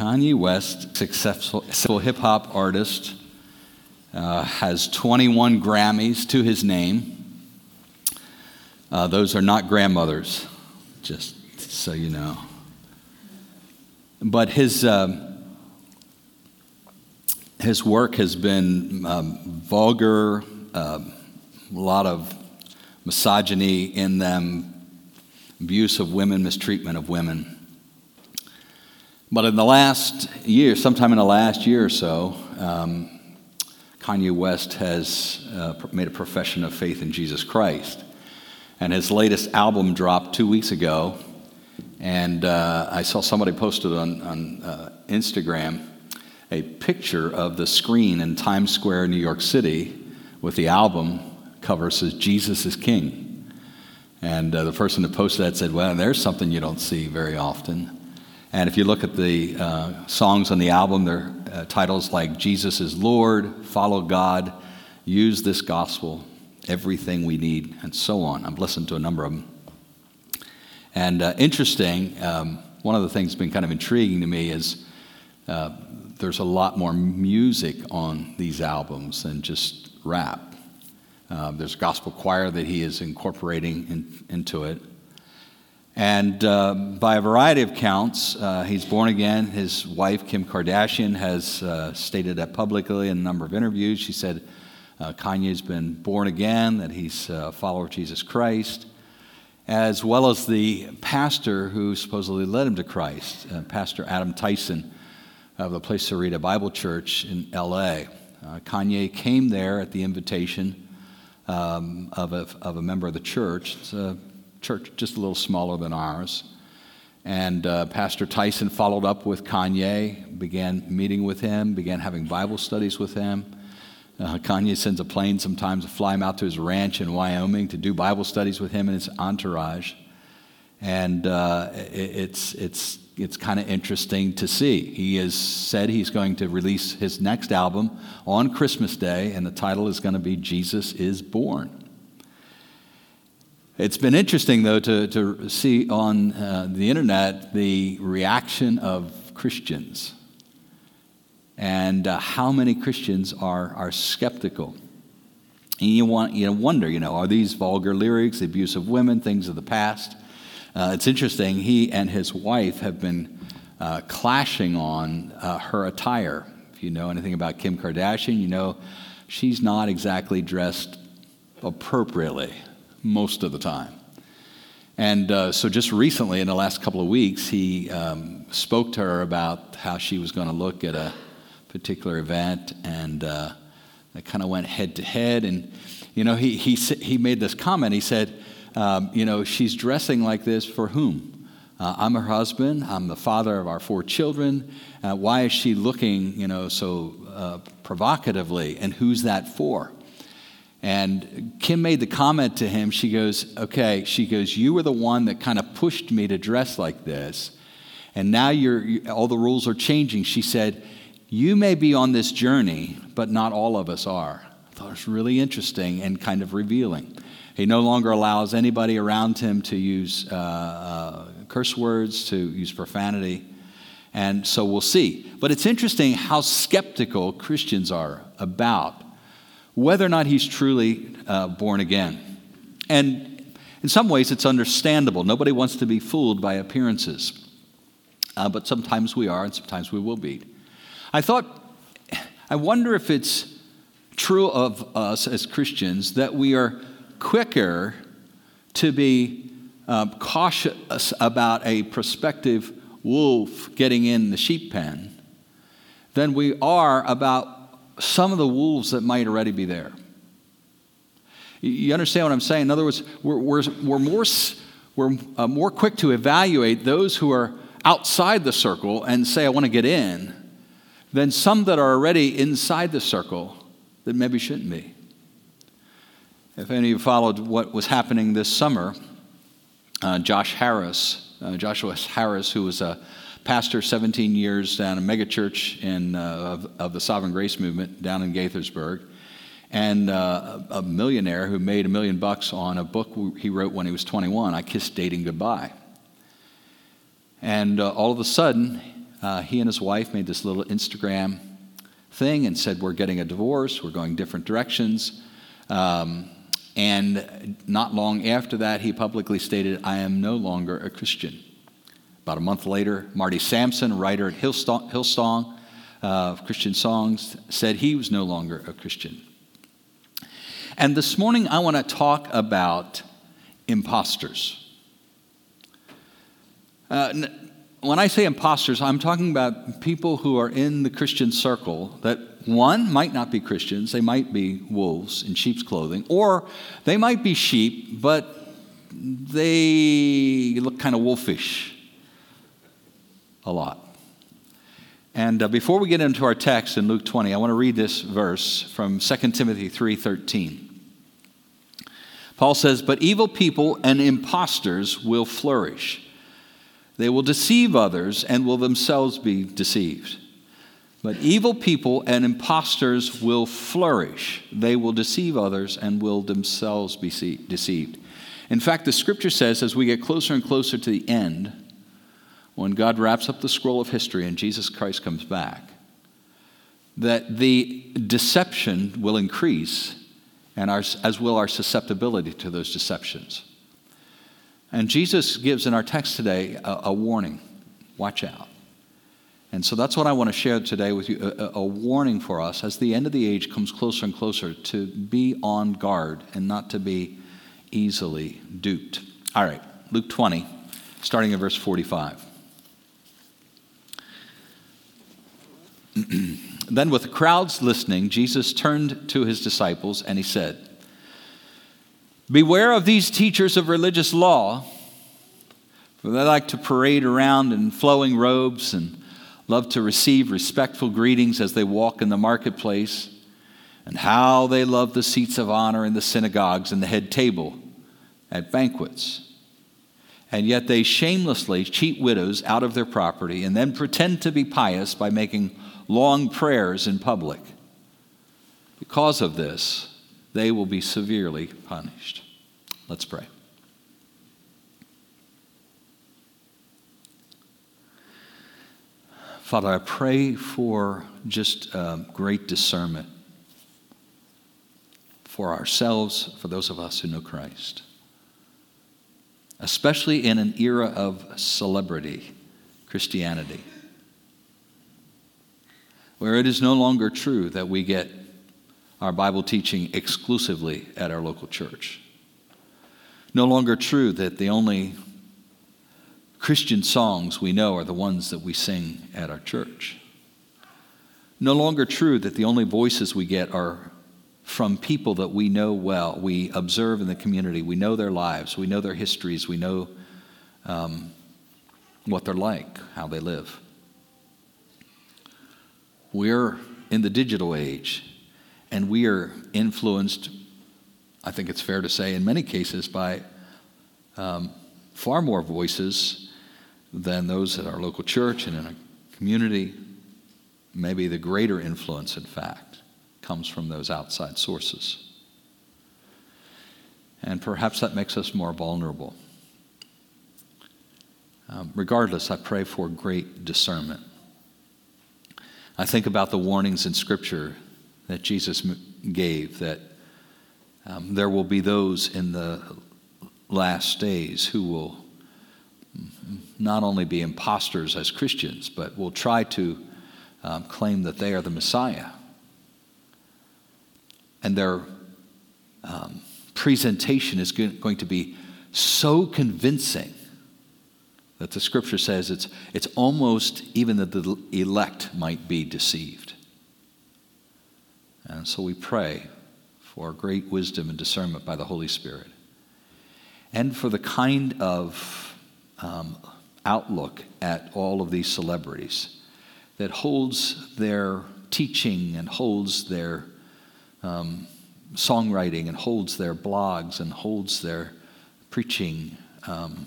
Kanye West, successful hip hop artist, uh, has 21 Grammys to his name. Uh, those are not grandmothers, just so you know. But his, uh, his work has been um, vulgar, uh, a lot of misogyny in them, abuse of women, mistreatment of women. But in the last year, sometime in the last year or so, um, Kanye West has uh, made a profession of faith in Jesus Christ. And his latest album dropped two weeks ago. And uh, I saw somebody posted on, on uh, Instagram a picture of the screen in Times Square, New York City, with the album cover says, Jesus is King. And uh, the person who posted that said, Well, there's something you don't see very often. And if you look at the uh, songs on the album, they're uh, titles like Jesus is Lord, Follow God, Use This Gospel, Everything We Need, and so on. I've listened to a number of them. And uh, interesting, um, one of the things that's been kind of intriguing to me is uh, there's a lot more music on these albums than just rap. Uh, there's a gospel choir that he is incorporating in, into it. And uh, by a variety of counts, uh, he's born again. His wife, Kim Kardashian, has uh, stated that publicly in a number of interviews. She said uh, Kanye's been born again, that he's a follower of Jesus Christ, as well as the pastor who supposedly led him to Christ, uh, Pastor Adam Tyson of the Placerita Bible Church in LA. Uh, Kanye came there at the invitation um, of, a, of a member of the church. It's a church just a little smaller than ours. And uh, Pastor Tyson followed up with Kanye, began meeting with him, began having Bible studies with him. Uh, Kanye sends a plane sometimes to fly him out to his ranch in Wyoming to do Bible studies with him and his entourage. And uh, it, it's, it's, it's kind of interesting to see. He has said he's going to release his next album on Christmas Day, and the title is going to be Jesus is Born. It's been interesting, though, to, to see on uh, the internet the reaction of Christians and uh, how many Christians are, are skeptical. And you, want, you wonder, you know, are these vulgar lyrics, the abuse of women, things of the past? Uh, it's interesting, he and his wife have been uh, clashing on uh, her attire. If you know anything about Kim Kardashian, you know she's not exactly dressed appropriately most of the time. And uh, so, just recently, in the last couple of weeks, he um, spoke to her about how she was going to look at a particular event, and uh, they kind of went head to head. And, you know, he, he, he made this comment. He said, um, You know, she's dressing like this for whom? Uh, I'm her husband. I'm the father of our four children. Uh, why is she looking, you know, so uh, provocatively? And who's that for? And Kim made the comment to him. She goes, Okay, she goes, You were the one that kind of pushed me to dress like this. And now you're, all the rules are changing. She said, You may be on this journey, but not all of us are. I thought it was really interesting and kind of revealing. He no longer allows anybody around him to use uh, uh, curse words, to use profanity. And so we'll see. But it's interesting how skeptical Christians are about whether or not he's truly uh, born again. And in some ways, it's understandable. Nobody wants to be fooled by appearances. Uh, but sometimes we are, and sometimes we will be. I thought, I wonder if it's true of us as Christians that we are quicker to be uh, cautious about a prospective wolf getting in the sheep pen than we are about some of the wolves that might already be there. You understand what I'm saying? In other words, we're, we're, we're, more, we're uh, more quick to evaluate those who are outside the circle and say, I want to get in, than some that are already inside the circle that maybe shouldn't be. If any of you followed what was happening this summer, uh, Josh Harris, uh, Joshua Harris, who was a pastor 17 years down a megachurch in, uh, of, of, the Sovereign Grace Movement down in Gaithersburg, and uh, a millionaire who made a million bucks on a book he wrote when he was 21, I Kissed Dating Goodbye. And uh, all of a sudden, uh, he and his wife made this little Instagram thing and said, We're getting a divorce, we're going different directions. Um, and not long after that, he publicly stated, I am no longer a Christian. About a month later, Marty Sampson, writer at Hillsong, Hillsong uh, Christian Songs, said he was no longer a Christian. And this morning, I want to talk about imposters. Uh, when I say imposters, I'm talking about people who are in the Christian circle that, one, might not be Christians, they might be wolves in sheep's clothing, or they might be sheep, but they look kind of wolfish a lot. And uh, before we get into our text in Luke 20, I want to read this verse from 2 Timothy 3:13. Paul says, "But evil people and impostors will flourish." They will deceive others and will themselves be deceived. But evil people and impostors will flourish. They will deceive others and will themselves be deceived. In fact, the scripture says as we get closer and closer to the end, when God wraps up the scroll of history and Jesus Christ comes back, that the deception will increase, and our, as will our susceptibility to those deceptions. And Jesus gives in our text today a, a warning watch out. And so that's what I want to share today with you a, a, warning for us as the end of the age comes closer and closer to be on guard and not to be easily duped. All right, Luke 20, starting in verse 45. then, with the crowds listening, Jesus turned to his disciples and he said, Beware of these teachers of religious law, for they like to parade around in flowing robes and love to receive respectful greetings as they walk in the marketplace, and how they love the seats of honor in the synagogues and the head table at banquets. And yet they shamelessly cheat widows out of their property and then pretend to be pious by making long prayers in public. Because of this, they will be severely punished. Let's pray. Father, I pray for just uh, great discernment for ourselves, for those of us who know Christ, especially in an era of celebrity Christianity, where it is no longer true that we get our Bible teaching exclusively at our local church. No longer true that the only Christian songs we know are the ones that we sing at our church. No longer true that the only voices we get are from people that we know well, we observe in the community, we know their lives, we know their histories, we know um, what they're like, how they live. We're in the digital age, and we are influenced, I think it's fair to say, in many cases, by um, far more voices than those at our local church and in a community. Maybe the greater influence, in fact, comes from those outside sources. And perhaps that makes us more vulnerable. Um, regardless, I pray for great discernment. I think about the warnings in Scripture that Jesus gave that um, there will be those in the last days who will not only be imposters as Christians, but will try to um, claim that they are the Messiah. And their um, presentation is going to be so convincing that the scripture says it's, it's almost even that the elect might be deceived. And so we pray for great wisdom and discernment by the Holy Spirit and for the kind of um, outlook at all of these celebrities that holds their teaching and holds their um, songwriting and holds their blogs and holds their preaching, um,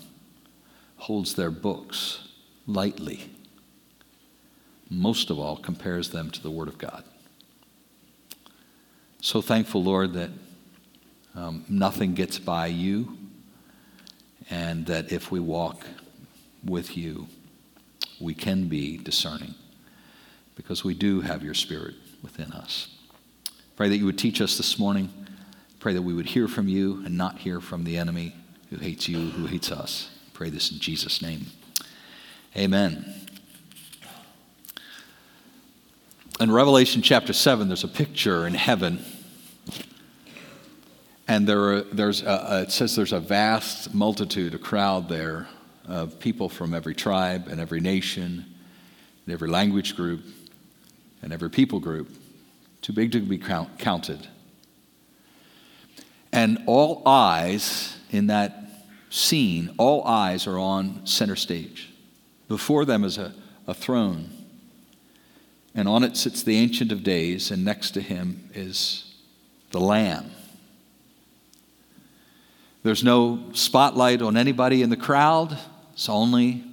holds their books lightly. Most of all, compares them to the Word of God. So thankful, Lord, that um, nothing gets by you, and that if we walk with you, we can be discerning because we do have your Spirit within us. Pray that you would teach us this morning. Pray that we would hear from you and not hear from the enemy who hates you, who hates us. Pray this in Jesus' name. Amen. In Revelation chapter 7, there's a picture in heaven. And there are, there's a, it says there's a vast multitude, a crowd there of people from every tribe and every nation, and every language group, and every people group, too big to be count, counted. And all eyes in that scene, all eyes are on center stage. Before them is a, a throne, and on it sits the Ancient of Days, and next to him is the Lamb. There's no spotlight on anybody in the crowd, it's only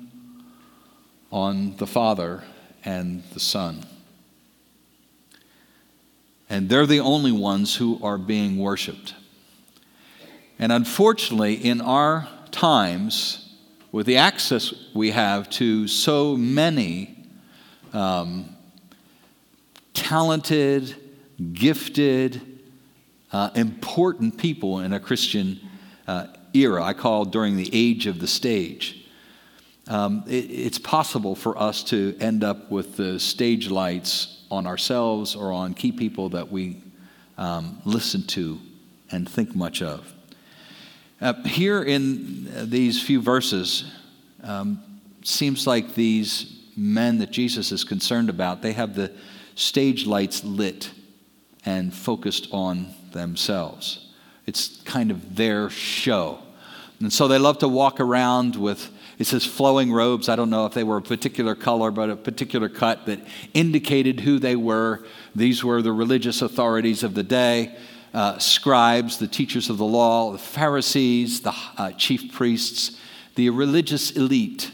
on the Father and the Son. And they're the only ones who are being worshiped. And unfortunately, in our times, with the access we have to so many um, talented, gifted, uh, important people in a Christian uh, era, I call during the age of the stage. Um, it, it's possible for us to end up with the stage lights on ourselves or on key people that we um, listen to and think much of. Uh, here in these few verses, um, seems like these men that Jesus is concerned about, they have the stage lights lit and focused on themselves. It's kind of their show. And so they love to walk around with, it says flowing robes. I don't know if they were a particular color, but a particular cut that indicated who they were. These were the religious authorities of the day uh, scribes, the teachers of the law, the Pharisees, the uh, chief priests, the religious elite.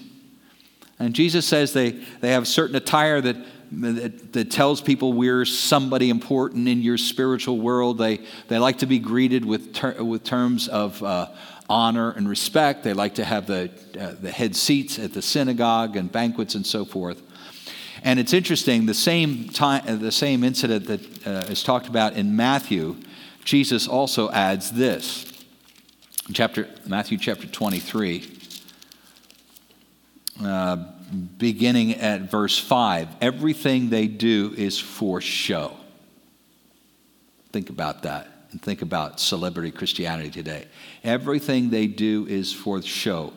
And Jesus says they, they have certain attire that that, that, tells people we're somebody important in your spiritual world. They, they like to be greeted with, ter- with terms of uh, honor and respect. They like to have the, uh, the head seats at the synagogue and banquets and so forth. And it's interesting, the same, time, the same incident that uh, is talked about in Matthew, Jesus also adds this. Chapter, Matthew chapter 23. Uh, beginning at verse 5. Everything they do is for show. Think about that and think about celebrity Christianity today. Everything they do is for show.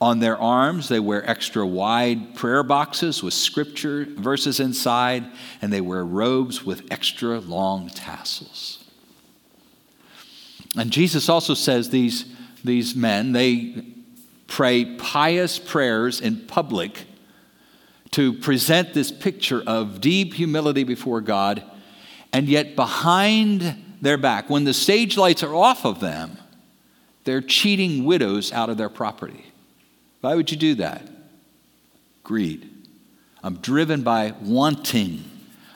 On their arms, they wear extra wide prayer boxes with scripture verses inside, and they wear robes with extra long tassels. And Jesus also says these, these men, they pray pious prayers in public to present this picture of deep humility before God, and yet behind their back, when the stage lights are off of them, they're cheating widows out of their property. Why would you do that? Greed. I'm driven by wanting.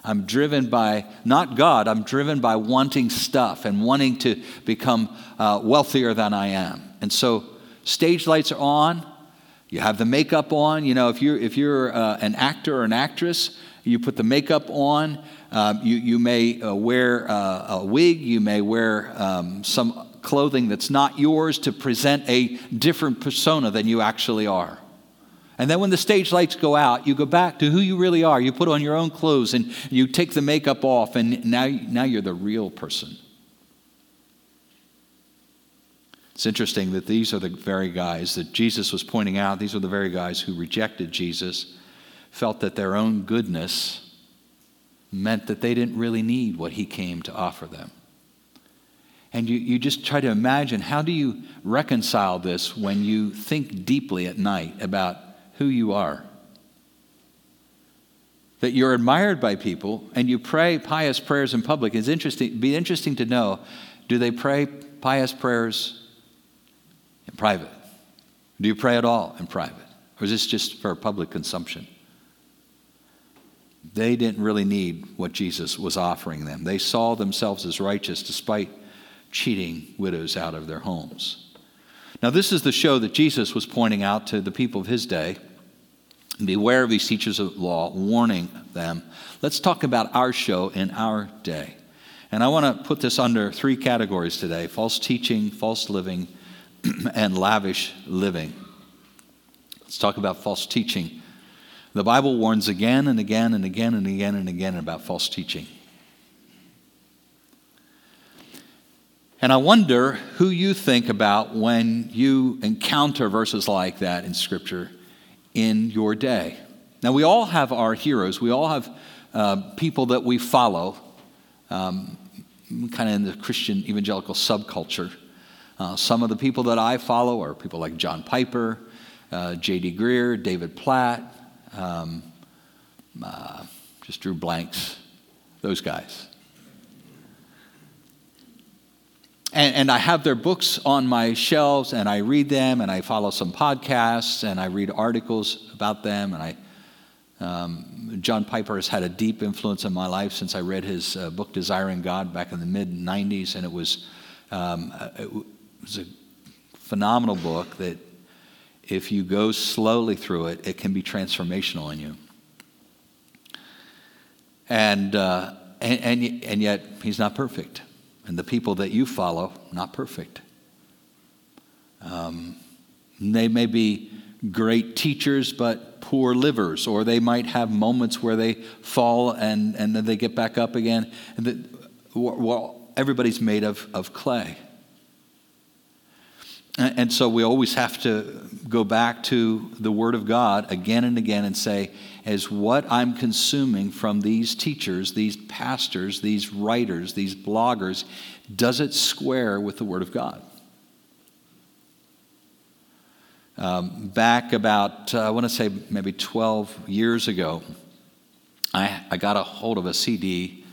I'm driven by not God, I'm driven by wanting stuff and wanting to become uh, wealthier than I am. And so, stage lights are on, you have the makeup on. You know, if you're, if you're uh, an actor or an actress, you put the makeup on. Um, you, you may uh, wear uh, a wig. You may wear um, some clothing that's not yours to present a different persona than you actually are. And then when the stage lights go out, you go back to who you really are. You put on your own clothes and you take the makeup off, and now, now you're the real person. It's interesting that these are the very guys that Jesus was pointing out. These are the very guys who rejected Jesus, felt that their own goodness meant that they didn't really need what he came to offer them. And you, you just try to imagine how do you reconcile this when you think deeply at night about who you are? That you're admired by people and you pray pious prayers in public. It's interesting, be interesting to know do they pray pious prayers in private? Do you pray at all in private? Or is this just for public consumption? They didn't really need what Jesus was offering them. They saw themselves as righteous despite cheating widows out of their homes. Now, this is the show that Jesus was pointing out to the people of his day. Beware of these teachers of law, warning them. Let's talk about our show in our day. And I want to put this under three categories today false teaching, false living, and lavish living. Let's talk about false teaching. The Bible warns again and again and again and again and again about false teaching. And I wonder who you think about when you encounter verses like that in Scripture in your day. Now, we all have our heroes, we all have uh, people that we follow, um, kind of in the Christian evangelical subculture. Uh, some of the people that I follow are people like John Piper, uh, J.D. Greear, David Platt, um, uh, just drew blanks, those guys. And, and, I have their books on my shelves, and I read them, and I follow some podcasts, and I read articles about them. And I, um, John Piper has had a deep influence in my life since I read his uh, book *Desiring God* back in the mid '90s, and it was um, it was a phenomenal book that, if you go slowly through it, it can be transformational in you. And uh, and, and, and yet he's not perfect and the people that you follow not perfect. Um, they may be great teachers, but poor livers, or they might have moments where they fall and, and then they get back up again. And the, well, everybody's made of, of clay. And so we always have to go back to the Word of God again and again and say, as what I'm consuming from these teachers, these pastors, these writers, these bloggers, does it square with the Word of God? Um, back about, uh, I want to say maybe 12 years ago, I, I got a hold of a CD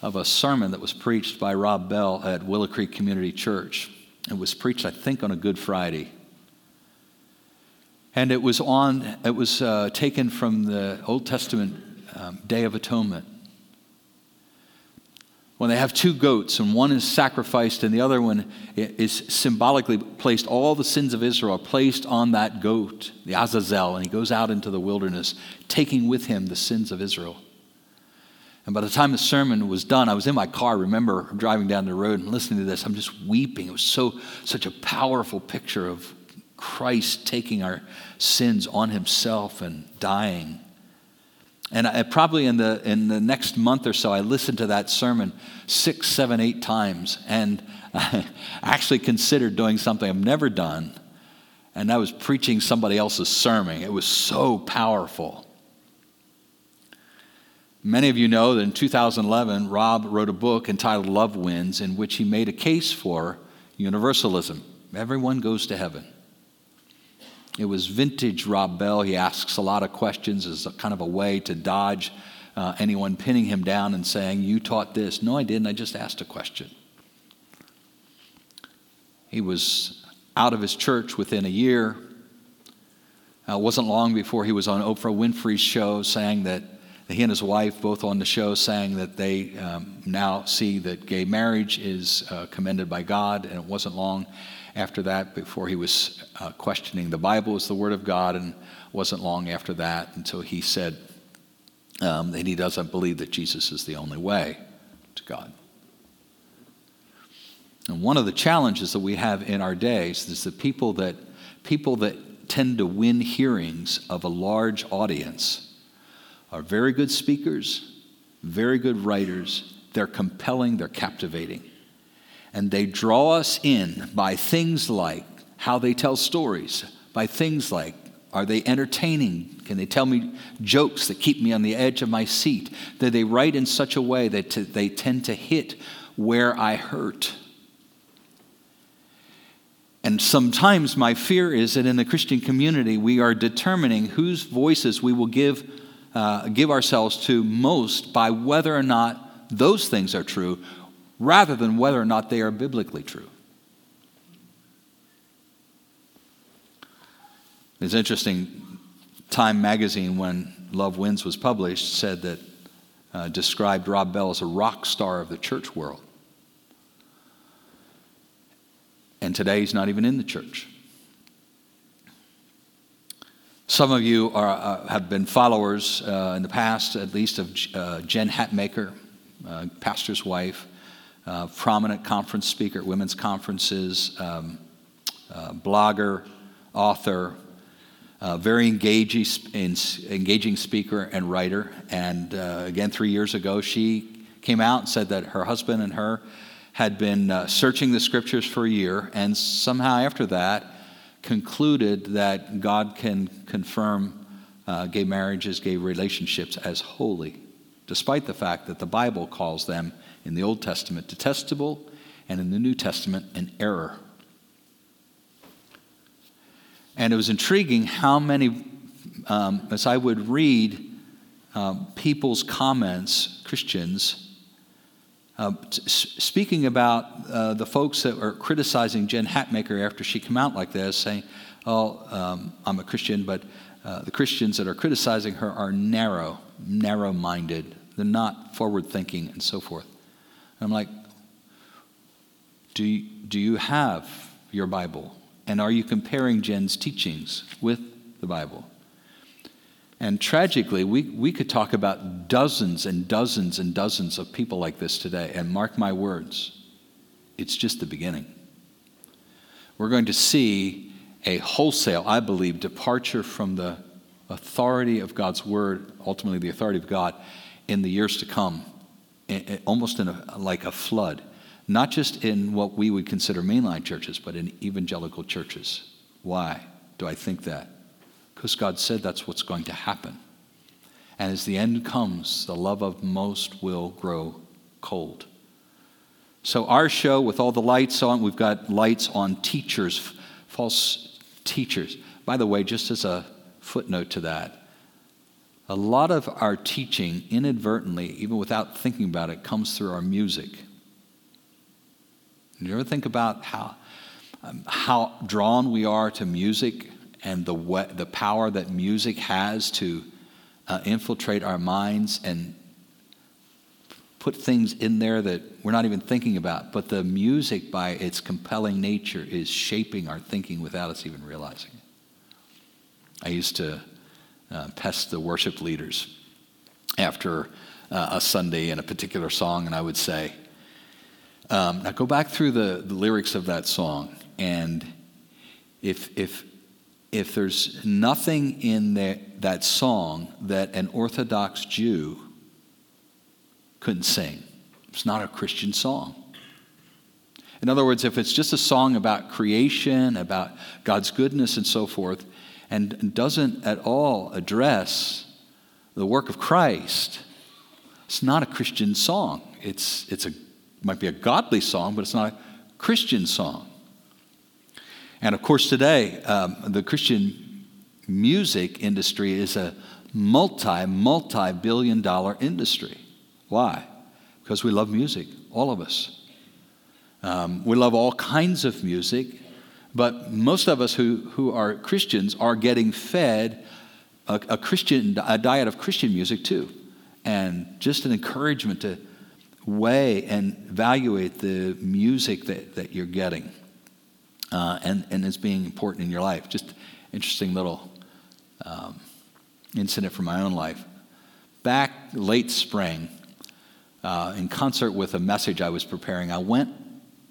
of a sermon that was preached by Rob Bell at Willow Creek Community Church. It was preached, I think, on a Good Friday. And it was on, it was uh, taken from the Old Testament um, Day of Atonement. When they have two goats, and one is sacrificed, and the other one is symbolically placed, all the sins of Israel are placed on that goat, the Azazel, and he goes out into the wilderness, taking with him the sins of Israel. And by the time the sermon was done, I was in my car. I remember driving down the road and listening to this. I'm just weeping. It was so such a powerful picture of Christ taking our sins on himself and dying. And I, probably in the, in the next month or so, I listened to that sermon six, seven, eight times. And I actually considered doing something I've never done. And I was preaching somebody else's sermon. It was so powerful. Many of you know that in 2011, Rob wrote a book entitled Love Wins, in which he made a case for universalism. Everyone goes to heaven. It was vintage Rob Bell. He asks a lot of questions as a kind of a way to dodge uh, anyone pinning him down and saying, You taught this. No, I didn't. I just asked a question. He was out of his church within a year. Uh, it wasn't long before he was on Oprah Winfrey's show saying that he and his wife, both on the show, saying that they um, now see that gay marriage is uh, commended by God, and it wasn't long after that before he was uh, questioning the Bible as the Word of God, and wasn't long after that until he said um, that he doesn't believe that Jesus is the only way to God. And one of the challenges that we have in our days is that people that people that tend to win hearings of a large audience are very good speakers, very good writers. They're compelling, they're captivating. And they draw us in by things like how they tell stories, by things like are they entertaining? Can they tell me jokes that keep me on the edge of my seat? Do they write in such a way that they tend to hit where I hurt? And sometimes my fear is that in the Christian community, we are determining whose voices we will give uh, give ourselves to most by whether or not those things are true rather than whether or not they are biblically true. It's interesting, Time magazine, when Love Wins was published, said that, uh, described Rob Bell as a rock star of the church world. And today he's not even in the church. Some of you are, uh, have been followers uh, in the past, at least, of uh, Jen Hatmaker, uh, pastor's wife, uh, prominent conference speaker at women's conferences, um, uh, blogger, author, very engaging, engaging speaker and writer. And again, three years ago, she came out and said that her husband and her had been searching the scriptures for a year, and somehow after that, concluded that God can confirm uh, gay marriages, gay relationships as holy, despite the fact that the Bible calls them in the Old Testament detestable and in the New Testament an error. And it was intriguing how many, um, as I would read um, people's comments, Christians, uh, speaking about uh, the folks that are criticizing Jen Hatmaker after she came out like this, saying, Oh, um, I'm a Christian, but uh, the Christians that are criticizing her are narrow, narrow minded. They're not forward thinking and so forth. And I'm like, do you, do you have your Bible? And are you comparing Jen's teachings with the Bible? And tragically, we, we could talk about dozens and dozens and dozens of people like this today. And mark my words, it's just the beginning. We're going to see a wholesale, I believe, departure from the authority of God's word, ultimately the authority of God, in the years to come, almost in a, like a flood. Not just in what we would consider mainline churches, but in evangelical churches. Why do I think that? Because God said that's what's going to happen. And as the end comes, the love of most will grow cold. So, our show with all the lights on, we've got lights on teachers, false teachers. By the way, just as a footnote to that, a lot of our teaching, inadvertently, even without thinking about it, comes through our music. You ever think about how, um, how drawn we are to music? And the, the power that music has to uh, infiltrate our minds and put things in there that we're not even thinking about. But the music, by its compelling nature, is shaping our thinking without us even realizing it. I used to uh, pest the worship leaders after uh, a Sunday in a particular song, and I would say, um, now go back through the, the lyrics of that song, and if, if if there's nothing in the, that song that an Orthodox Jew couldn't sing, it's not a Christian song. In other words, if it's just a song about creation, about God's goodness and so forth, and doesn't at all address the work of Christ, it's not a Christian song. It's, it's a, might be a godly song, but it's not a Christian song. And of course, today, um, the Christian music industry is a multi, multi billion dollar industry. Why? Because we love music, all of us. Um, we love all kinds of music, but most of us who, who are Christians are getting fed a, a Christian, a diet of Christian music too. And just an encouragement to weigh and evaluate the music that, that you're getting uh, and, and as being important in your life. Just interesting little um, incident from my own life. Back late spring, uh, in concert with a message I was preparing, I went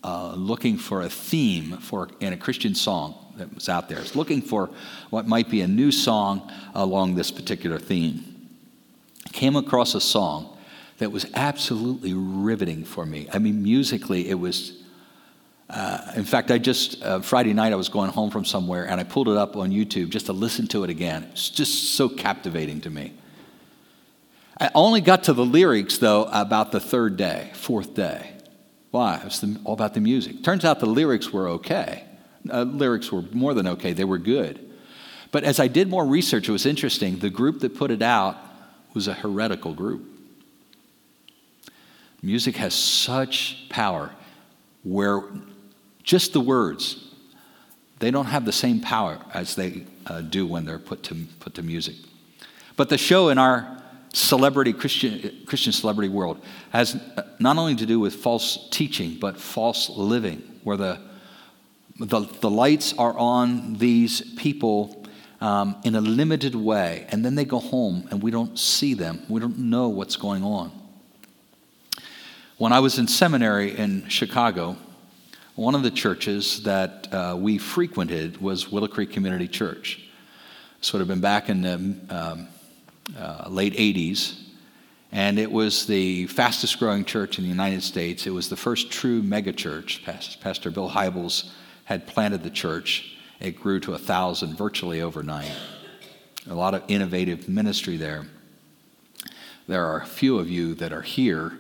uh, looking for a theme for in a Christian song that was out there. I was looking for what might be a new song along this particular theme. I came across a song that was absolutely riveting for me. I mean, musically, it was uh, in fact, I just, uh, Friday night, I was going home from somewhere and I pulled it up on YouTube just to listen to it again. It's just so captivating to me. I only got to the lyrics, though, about the third day, fourth day. Why? It was the, all about the music. Turns out the lyrics were okay. Uh, lyrics were more than okay, they were good. But as I did more research, it was interesting. The group that put it out was a heretical group. Music has such power where just the words, they don't have the same power as they uh, do when they're put to, put to music. But the show in our celebrity Christian, Christian celebrity world has not only to do with false teaching, but false living, where the, the, the lights are on these people um, in a limited way, and then they go home and we don't see them. We don't know what's going on. When I was in seminary in Chicago, one of the churches that uh, we frequented was Willow Creek Community Church. This would have been back in the um, uh, late 80s, and it was the fastest growing church in the United States. It was the first true megachurch. Pastor Bill Hybels had planted the church. It grew to a thousand virtually overnight. A lot of innovative ministry there. There are a few of you that are here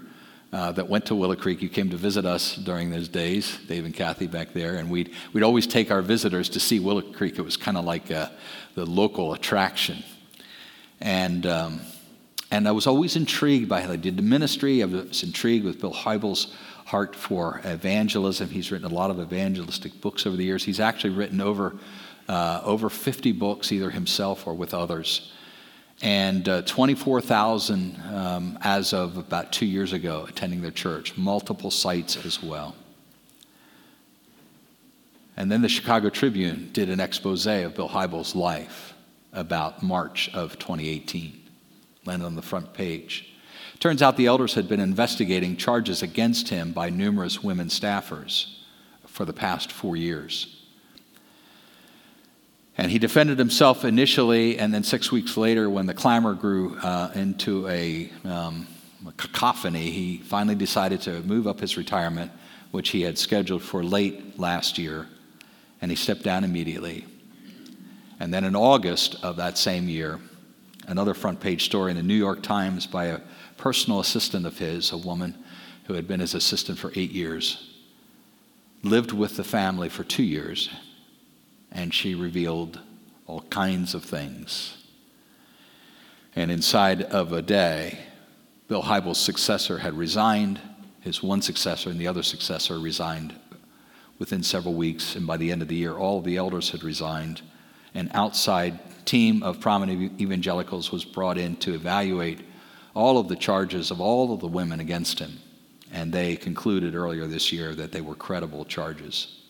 uh, that went to Willow Creek. You came to visit us during those days, Dave and Kathy back there, and we'd, we'd always take our visitors to see Willow Creek. It was kind of like uh, the local attraction. And, um, and I was always intrigued by how they did the ministry. I was intrigued with Bill Hybels' heart for evangelism. He's written a lot of evangelistic books over the years. He's actually written over, uh, over 50 books, either himself or with others and uh, 24,000 um, as of about two years ago attending their church, multiple sites as well. And then the Chicago Tribune did an expose of Bill Hybels' life about March of 2018, landed on the front page. Turns out the elders had been investigating charges against him by numerous women staffers for the past four years. And he defended himself initially, and then six weeks later, when the clamor grew uh, into a, um, a, cacophony, he finally decided to move up his retirement, which he had scheduled for late last year, and he stepped down immediately. And then in August of that same year, another front page story in the New York Times by a personal assistant of his, a woman who had been his assistant for eight years, lived with the family for two years and she revealed all kinds of things. And inside of a day, Bill Hybels' successor had resigned, his one successor and the other successor resigned within several weeks, and by the end of the year, all of the elders had resigned. An outside team of prominent evangelicals was brought in to evaluate all of the charges of all of the women against him, and they concluded earlier this year that they were credible charges.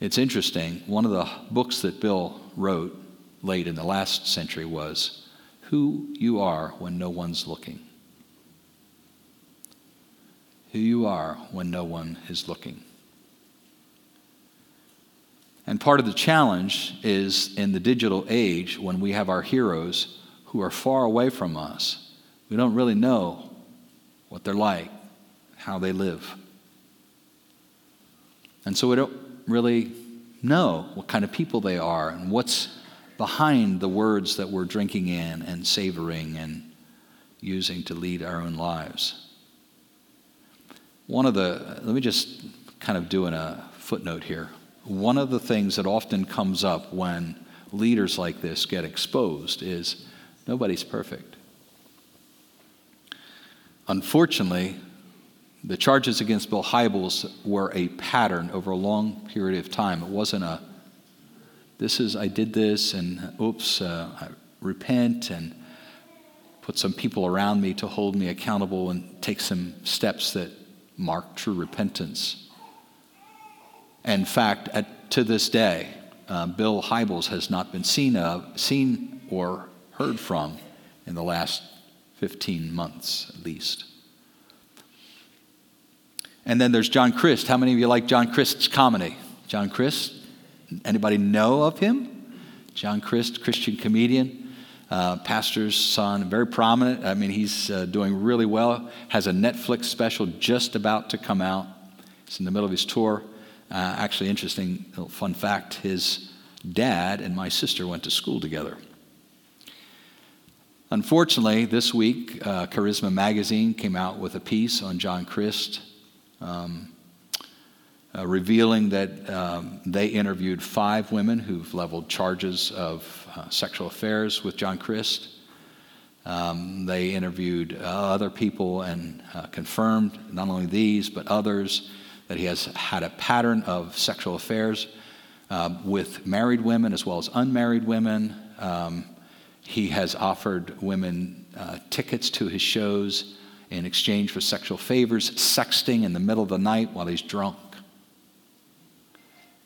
It's interesting. One of the books that Bill wrote late in the last century was Who You Are When No One's Looking. Who you are when no one is looking. And part of the challenge is in the digital age when we have our heroes who are far away from us. We don't really know what they're like, how they live. And so really know what kind of people they are and what's behind the words that we're drinking in and savoring and using to lead our own lives. One of the, let me just kind of do in a footnote here. One of the things that often comes up when leaders like this get exposed is nobody's perfect. Unfortunately, the charges against Bill Hybels were a pattern over a long period of time. It wasn't a, this is, I did this, and oops, uh, I repent and put some people around me to hold me accountable and take some steps that mark true repentance. In fact, at, to this day, uh, Bill Hybels has not been seen, of, seen or heard from in the last 15 months at least. And then there's John Crist. How many of you like John Crist's comedy? John Crist? Anybody know of him? John Crist, Christian comedian, uh, pastor's son, very prominent. I mean, he's uh, doing really well. Has a Netflix special just about to come out. He's in the middle of his tour. Uh, actually, interesting fun fact his dad and my sister went to school together. Unfortunately, this week, uh, Charisma Magazine came out with a piece on John Crist um, uh, revealing that um, they interviewed five women who've leveled charges of uh, sexual affairs with John Crist. Um, they interviewed uh, other people and uh, confirmed not only these, but others, that he has had a pattern of sexual affairs uh, with married women as well as unmarried women. Um, he has offered women uh, tickets to his shows in exchange for sexual favors, sexting in the middle of the night while he's drunk.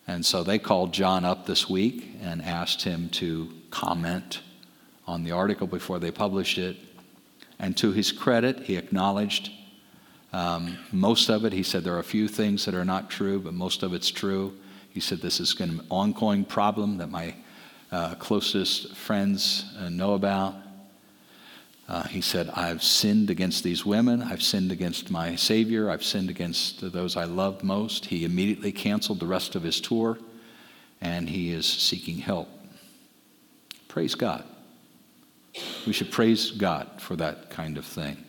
And so they called John up this week and asked him to comment on the article before they published it. And to his credit, he acknowledged um, most of it. He said there are a few things that are not true, but most of it's true. He said this is an ongoing problem that my uh, closest friends uh, know about. Uh, he said, I've sinned against these women. I've sinned against my Savior. I've sinned against those I love most. He immediately canceled the rest of his tour, and he is seeking help. Praise God. We should praise God for that kind of thing.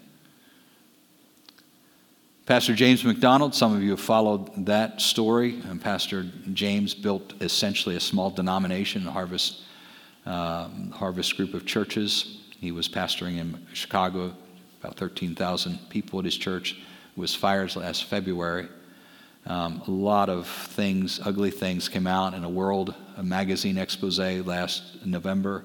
Pastor James MacDonald, some of you have followed that story. And Pastor James built essentially a small denomination, harvest, uh, harvest group of churches. He was pastoring in Chicago, about 13,000 people at his church. It was fired last February. Um, a lot of things, ugly things, came out in a World magazine expose last November.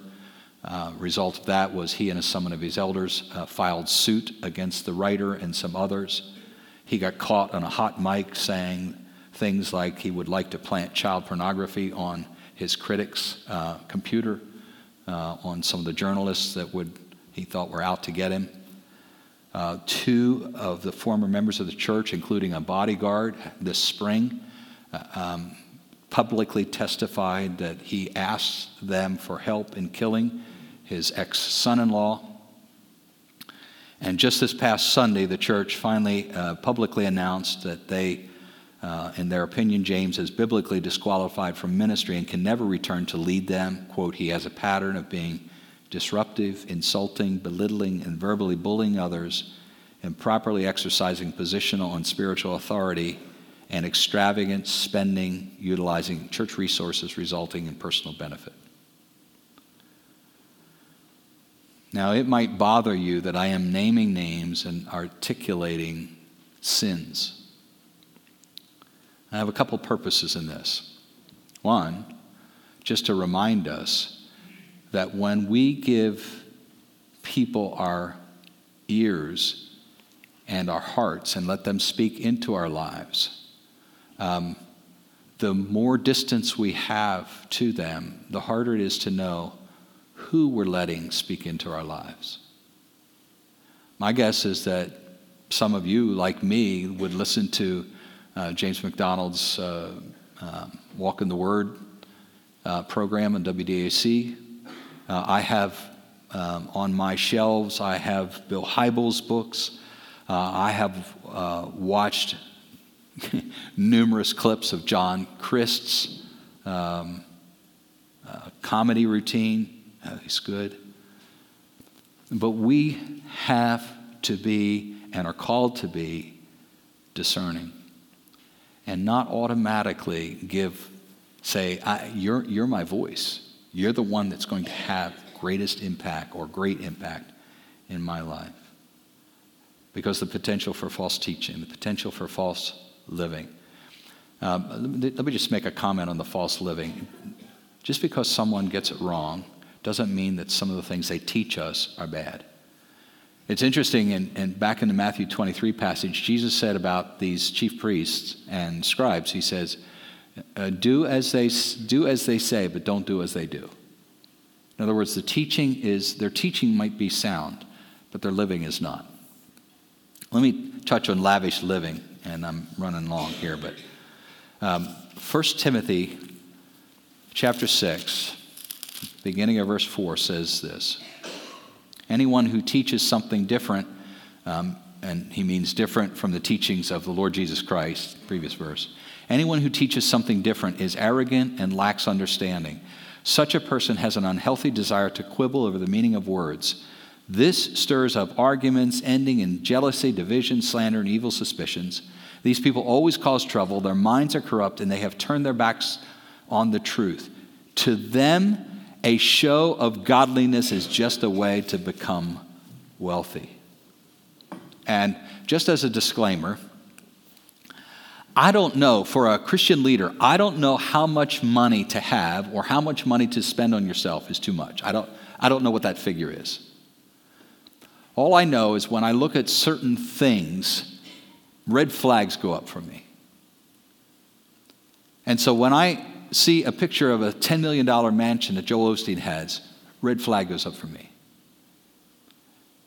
Uh, result of that was he and some of his elders uh, filed suit against the writer and some others. He got caught on a hot mic saying things like he would like to plant child pornography on his critics' uh, computer, uh, on some of the journalists that would he thought were out to get him. Uh, two of the former members of the church, including a bodyguard, this spring, uh, um, publicly testified that he asked them for help in killing his ex son in law. And just this past Sunday, the church finally uh, publicly announced that they, uh, in their opinion, James is biblically disqualified from ministry and can never return to lead them. Quote, he has a pattern of being disruptive, insulting, belittling, and verbally bullying others, improperly exercising positional and spiritual authority, and extravagant spending utilizing church resources resulting in personal benefit. Now, it might bother you that I am naming names and articulating sins. I have a couple purposes in this. One, just to remind us that when we give people our ears and our hearts and let them speak into our lives, um, the more distance we have to them, the harder it is to know who we're letting speak into our lives. My guess is that some of you, like me, would listen to uh, James MacDonald's uh, uh, Walk in the Word uh, program on WDAC. I have um, on my shelves, I have Bill Hybels' books. I have watched numerous clips of John Crist's um, comedy routine. Uh, he's good. But we have to be and are called to be discerning and not automatically give, say, you're, you're my voice. You're the one that's going to have greatest impact or great impact in my life. Because the potential for false teaching, the potential for false living. Um, let me just make a comment on the false living. Just because someone gets it wrong doesn't mean that some of the things they teach us are bad. It's interesting, and in, in, back in the Matthew 23 passage, Jesus said about these chief priests and scribes, he says, uh, do, as they, do as they say, but don't do as they do. In other words, the teaching is, their teaching might be sound, but their living is not. Let me touch on lavish living, and I'm running long here, but um, 1 Timothy chapter 6, beginning of verse 4 says this Anyone who teaches something different, um, and he means different from the teachings of the Lord Jesus Christ, previous verse. Anyone who teaches something different is arrogant and lacks understanding. Such a person has an unhealthy desire to quibble over the meaning of words. This stirs up arguments ending in jealousy, division, slander, and evil suspicions. These people always cause trouble. Their minds are corrupt, and they have turned their backs on the truth. To them, a show of godliness is just a way to become wealthy. And just as a disclaimer, I don't know, for a Christian leader, I don't know how much money to have or how much money to spend on yourself is too much. I don't, I don't know what that figure is. All I know is when I look at certain things, red flags go up for me. And so when I see a picture of a $10 million mansion that Joel Osteen has, red flag goes up for me.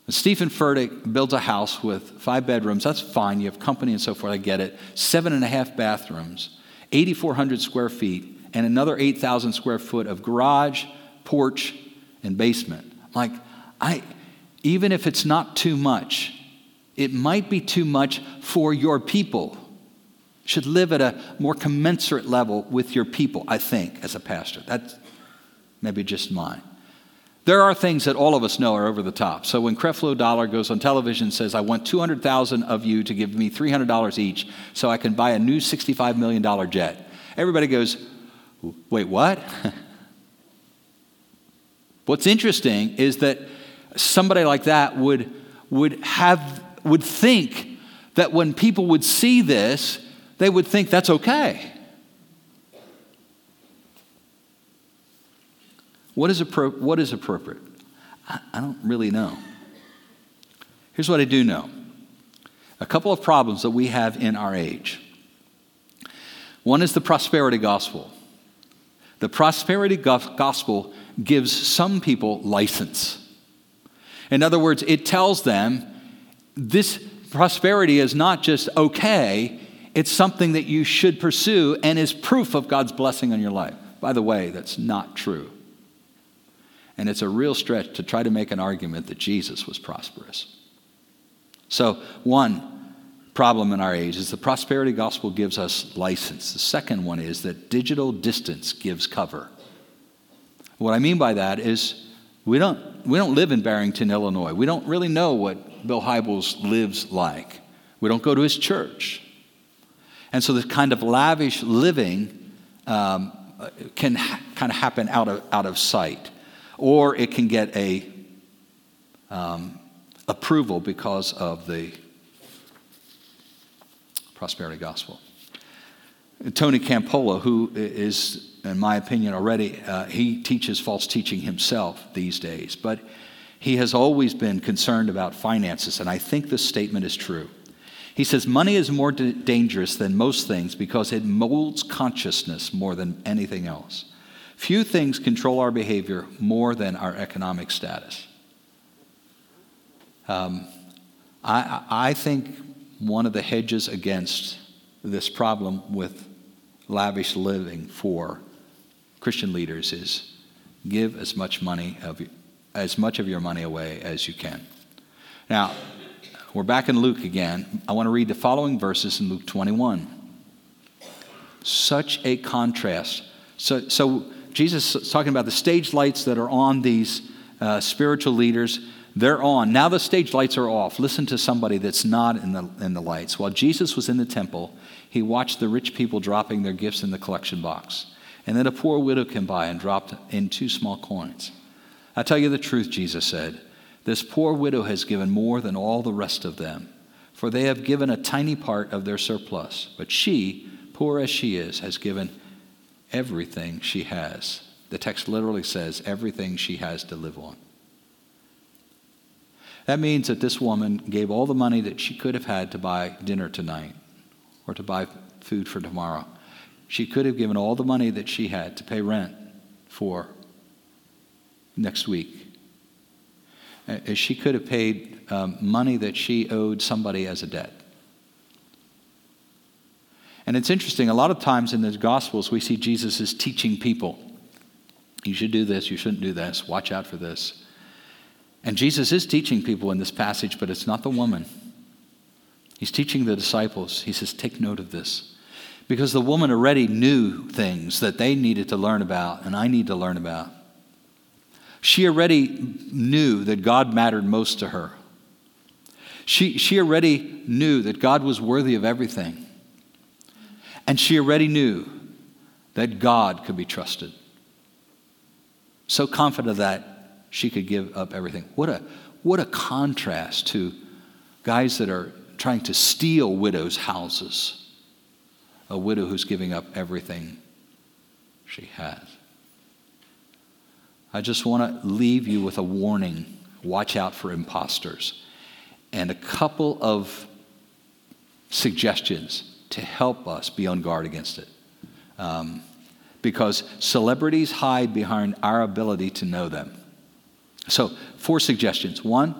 Steven Furtick builds a house with five bedrooms. That's fine. You have company and so forth. I get it. Seven and a half bathrooms, 8,400 square feet, and another 8,000 square foot of garage, porch, and basement. Like, I, even if it's not too much, it might be too much for your people. Should live at a more commensurate level with your people, I think, as a pastor. That's maybe just mine. There are things that all of us know are over the top. So when Creflo Dollar goes on television and says, I want 200,000 of you to give me $300 each so I can buy a new $65 million jet, everybody goes, wait, what? What's interesting is that somebody like that would, would, have, would think that when people would see this, they would think that's okay. What is, appro- what is appropriate? I, I don't really know. Here's what I do know a couple of problems that we have in our age. One is the prosperity gospel. The prosperity gospel gives some people license. In other words, it tells them this prosperity is not just okay, it's something that you should pursue and is proof of God's blessing on your life. By the way, that's not true. And it's a real stretch to try to make an argument that Jesus was prosperous. So, one problem in our age is the prosperity gospel gives us license. The second one is that digital distance gives cover. What I mean by that is we don't, we don't live in Barrington, Illinois. We don't really know what Bill Hybels lives like. We don't go to his church. And so this kind of lavish living um, can ha- kind of happen out of, out of sight or it can get a um, approval because of the prosperity gospel. Tony Campolo, who is, in my opinion, already, uh, he teaches false teaching himself these days, but he has always been concerned about finances, and I think this statement is true. He says, Money is more d- dangerous than most things because it molds consciousness more than anything else. Few things control our behavior more than our economic status. Um, I, I think one of the hedges against this problem with lavish living for Christian leaders is give as much money of as much of your money away as you can. Now, we're back in Luke again. I want to read the following verses in Luke 21. Such a contrast. So, so Jesus is talking about the stage lights that are on these uh, spiritual leaders. They're on. Now the stage lights are off. Listen to somebody that's not in the, in the lights. While Jesus was in the temple, he watched the rich people dropping their gifts in the collection box. And then a poor widow came by and dropped in two small coins. I tell you the truth, Jesus said. This poor widow has given more than all the rest of them, for they have given a tiny part of their surplus. But she, poor as she is, has given everything she has. The text literally says everything she has to live on. That means that this woman gave all the money that she could have had to buy dinner tonight or to buy food for tomorrow. She could have given all the money that she had to pay rent for next week. As she could have paid um, money that she owed somebody as a debt. And it's interesting, a lot of times in the Gospels, we see Jesus is teaching people. You should do this, you shouldn't do this, watch out for this. And Jesus is teaching people in this passage, but it's not the woman. He's teaching the disciples. He says, Take note of this. Because the woman already knew things that they needed to learn about, and I need to learn about. She already knew that God mattered most to her. She, she already knew that God was worthy of everything. And she already knew that God could be trusted. So confident of that, she could give up everything. What a, what a contrast to guys that are trying to steal widows' houses. A widow who's giving up everything she has. I just want to leave you with a warning watch out for imposters and a couple of suggestions to help us be on guard against it. Um, because celebrities hide behind our ability to know them. So, four suggestions. One,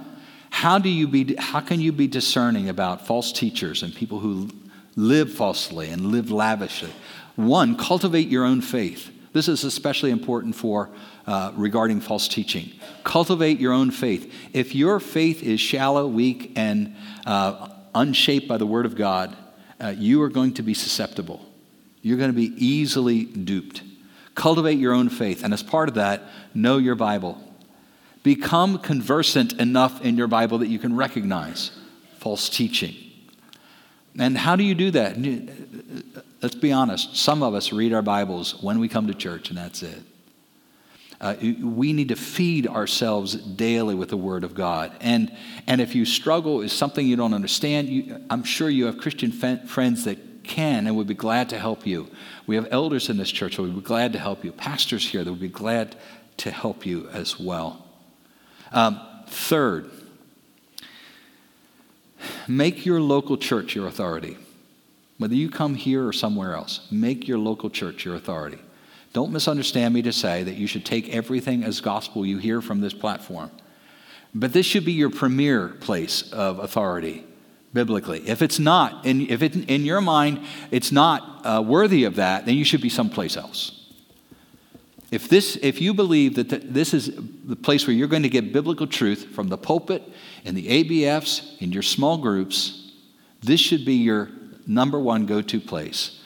how, do you be, how can you be discerning about false teachers and people who live falsely and live lavishly? One, cultivate your own faith. This is especially important for uh, regarding false teaching. Cultivate your own faith. If your faith is shallow, weak, and uh, unshaped by the Word of God, uh, you are going to be susceptible. You're going to be easily duped. Cultivate your own faith, and as part of that, know your Bible. Become conversant enough in your Bible that you can recognize false teaching. And how do you do that? Let's be honest. Some of us read our Bibles when we come to church, and that's it. Uh, we need to feed ourselves daily with the Word of God. And, and if you struggle with something you don't understand, you, I'm sure you have Christian friends that can and would be glad to help you. We have elders in this church that would be glad to help you, pastors here that would be glad to help you as well. Um, third, make your local church your authority. Whether you come here or somewhere else, make your local church your authority. Don't misunderstand me to say that you should take everything as gospel you hear from this platform. But this should be your premier place of authority biblically. If it's not, and if it, in your mind it's not uh, worthy of that, then you should be someplace else. If, this, if you believe that th- this is the place where you're going to get biblical truth from the pulpit, in the ABFs, in your small groups, this should be your number one go to place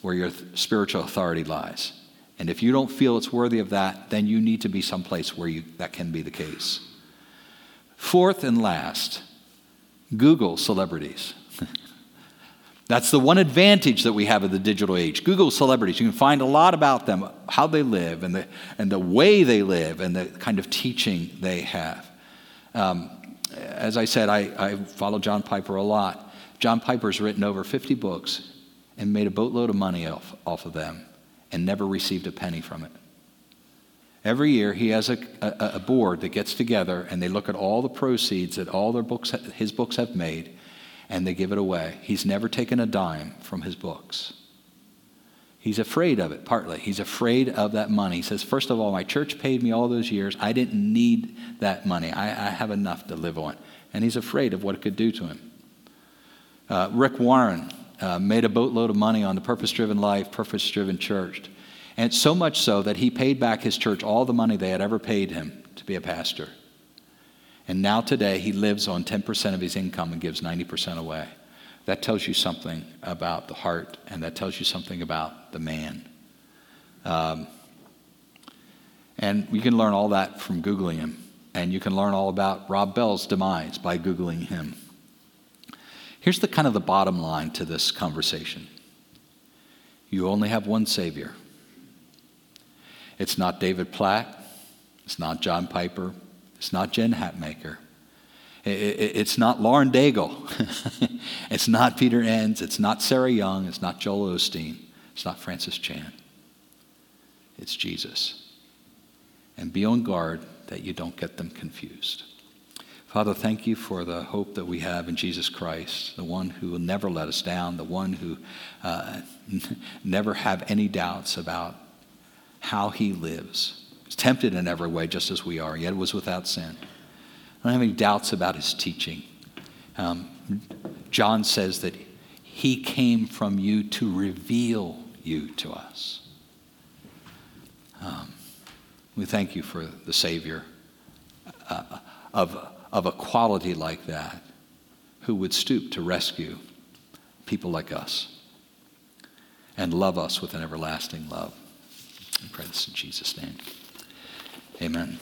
where your th- spiritual authority lies. And if you don't feel it's worthy of that, then you need to be someplace where you, that can be the case. Fourth and last, Google celebrities. That's the one advantage that we have of the digital age. Google celebrities. You can find a lot about them, how they live, and the, and the way they live, and the kind of teaching they have. Um, as I said, I, I follow John Piper a lot. John Piper's written over 50 books and made a boatload of money off, off of them and never received a penny from it. Every year, he has a, a, a, board that gets together and they look at all the proceeds that all their books, his books have made and they give it away. He's never taken a dime from his books. He's afraid of it, partly. He's afraid of that money. He says, First of all, my church paid me all those years. I didn't need that money. I, I have enough to live on. And he's afraid of what it could do to him. Uh, Rick Warren uh, made a boatload of money on the purpose driven life, purpose driven church. And so much so that he paid back his church all the money they had ever paid him to be a pastor. And now, today, he lives on 10% of his income and gives 90% away. That tells you something about the heart, and that tells you something about the man. Um, and you can learn all that from Googling him. And you can learn all about Rob Bell's demise by Googling him. Here's the kind of the bottom line to this conversation you only have one Savior. It's not David Platt, it's not John Piper, it's not Jen Hatmaker. It's not Lauren Daigle. it's not Peter Enns. It's not Sarah Young. It's not Joel Osteen. It's not Francis Chan. It's Jesus. And be on guard that you don't get them confused. Father, thank you for the hope that we have in Jesus Christ, the one who will never let us down, the one who uh, never have any doubts about how he lives. He's tempted in every way, just as we are, yet was without sin. I don't have any doubts about his teaching. Um, John says that he came from you to reveal you to us. Um, we thank you for the Savior uh, of of a quality like that who would stoop to rescue people like us and love us with an everlasting love. I pray this in Jesus' name. Amen.